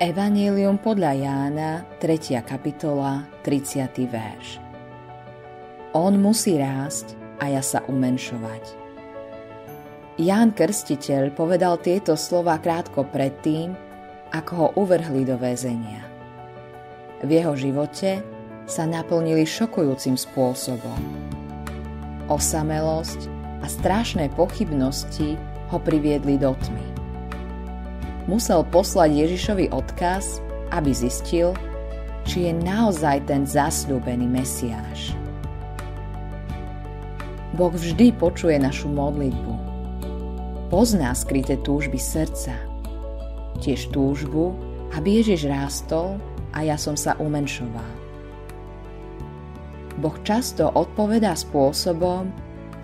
Evangelium podľa Jána, 3. kapitola, 30. verš. On musí rásť a ja sa umenšovať. Ján Krstiteľ povedal tieto slova krátko predtým, ako ho uvrhli do väzenia. V jeho živote sa naplnili šokujúcim spôsobom. Osamelosť a strašné pochybnosti ho priviedli do tmy musel poslať Ježišovi odkaz, aby zistil, či je naozaj ten zasľúbený Mesiáš. Boh vždy počuje našu modlitbu. Pozná skryté túžby srdca. Tiež túžbu, aby Ježiš rástol a ja som sa umenšoval. Boh často odpovedá spôsobom,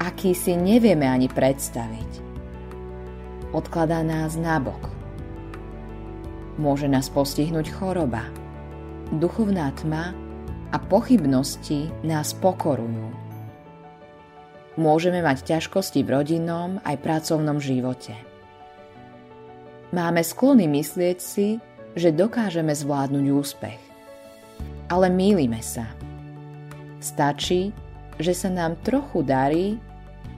aký si nevieme ani predstaviť. Odkladá nás nabok môže nás postihnúť choroba. Duchovná tma a pochybnosti nás pokorujú. Môžeme mať ťažkosti v rodinnom aj pracovnom živote. Máme sklony myslieť si, že dokážeme zvládnuť úspech. Ale mýlime sa. Stačí, že sa nám trochu darí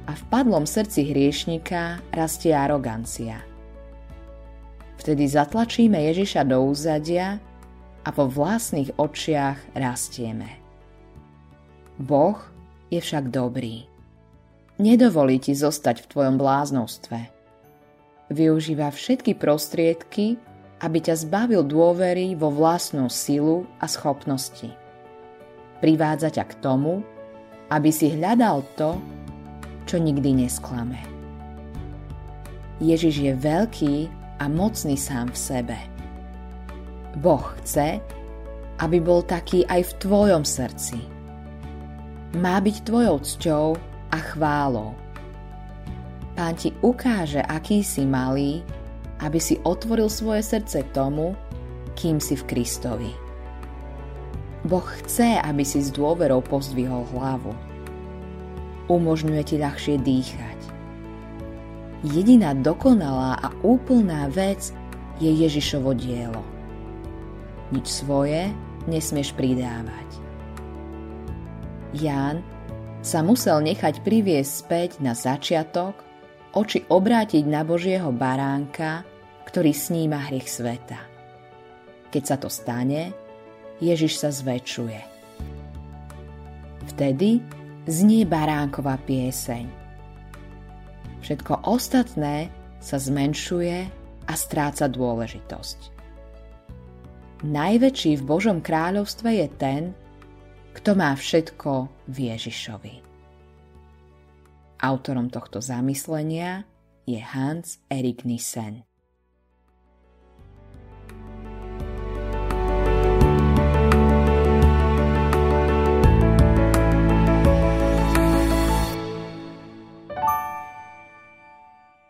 a v padlom srdci hriešnika rastie arogancia. Vtedy zatlačíme Ježiša do úzadia a po vlastných očiach rastieme. Boh je však dobrý. Nedovolí ti zostať v tvojom bláznostve. Využíva všetky prostriedky, aby ťa zbavil dôvery vo vlastnú silu a schopnosti. Privádza ťa k tomu, aby si hľadal to, čo nikdy nesklame. Ježiš je veľký a mocný sám v sebe. Boh chce, aby bol taký aj v tvojom srdci. Má byť tvojou cťou a chválou. Pán ti ukáže, aký si malý, aby si otvoril svoje srdce tomu, kým si v Kristovi. Boh chce, aby si s dôverou pozdvihol hlavu. Umožňuje ti ľahšie dýchať jediná dokonalá a úplná vec je Ježišovo dielo. Nič svoje nesmieš pridávať. Ján sa musel nechať priviesť späť na začiatok, oči obrátiť na Božieho baránka, ktorý sníma hriech sveta. Keď sa to stane, Ježiš sa zväčšuje. Vtedy znie baránková pieseň. Všetko ostatné sa zmenšuje a stráca dôležitosť. Najväčší v Božom kráľovstve je ten, kto má všetko v Ježišovi. Autorom tohto zamyslenia je Hans Erik Nissen.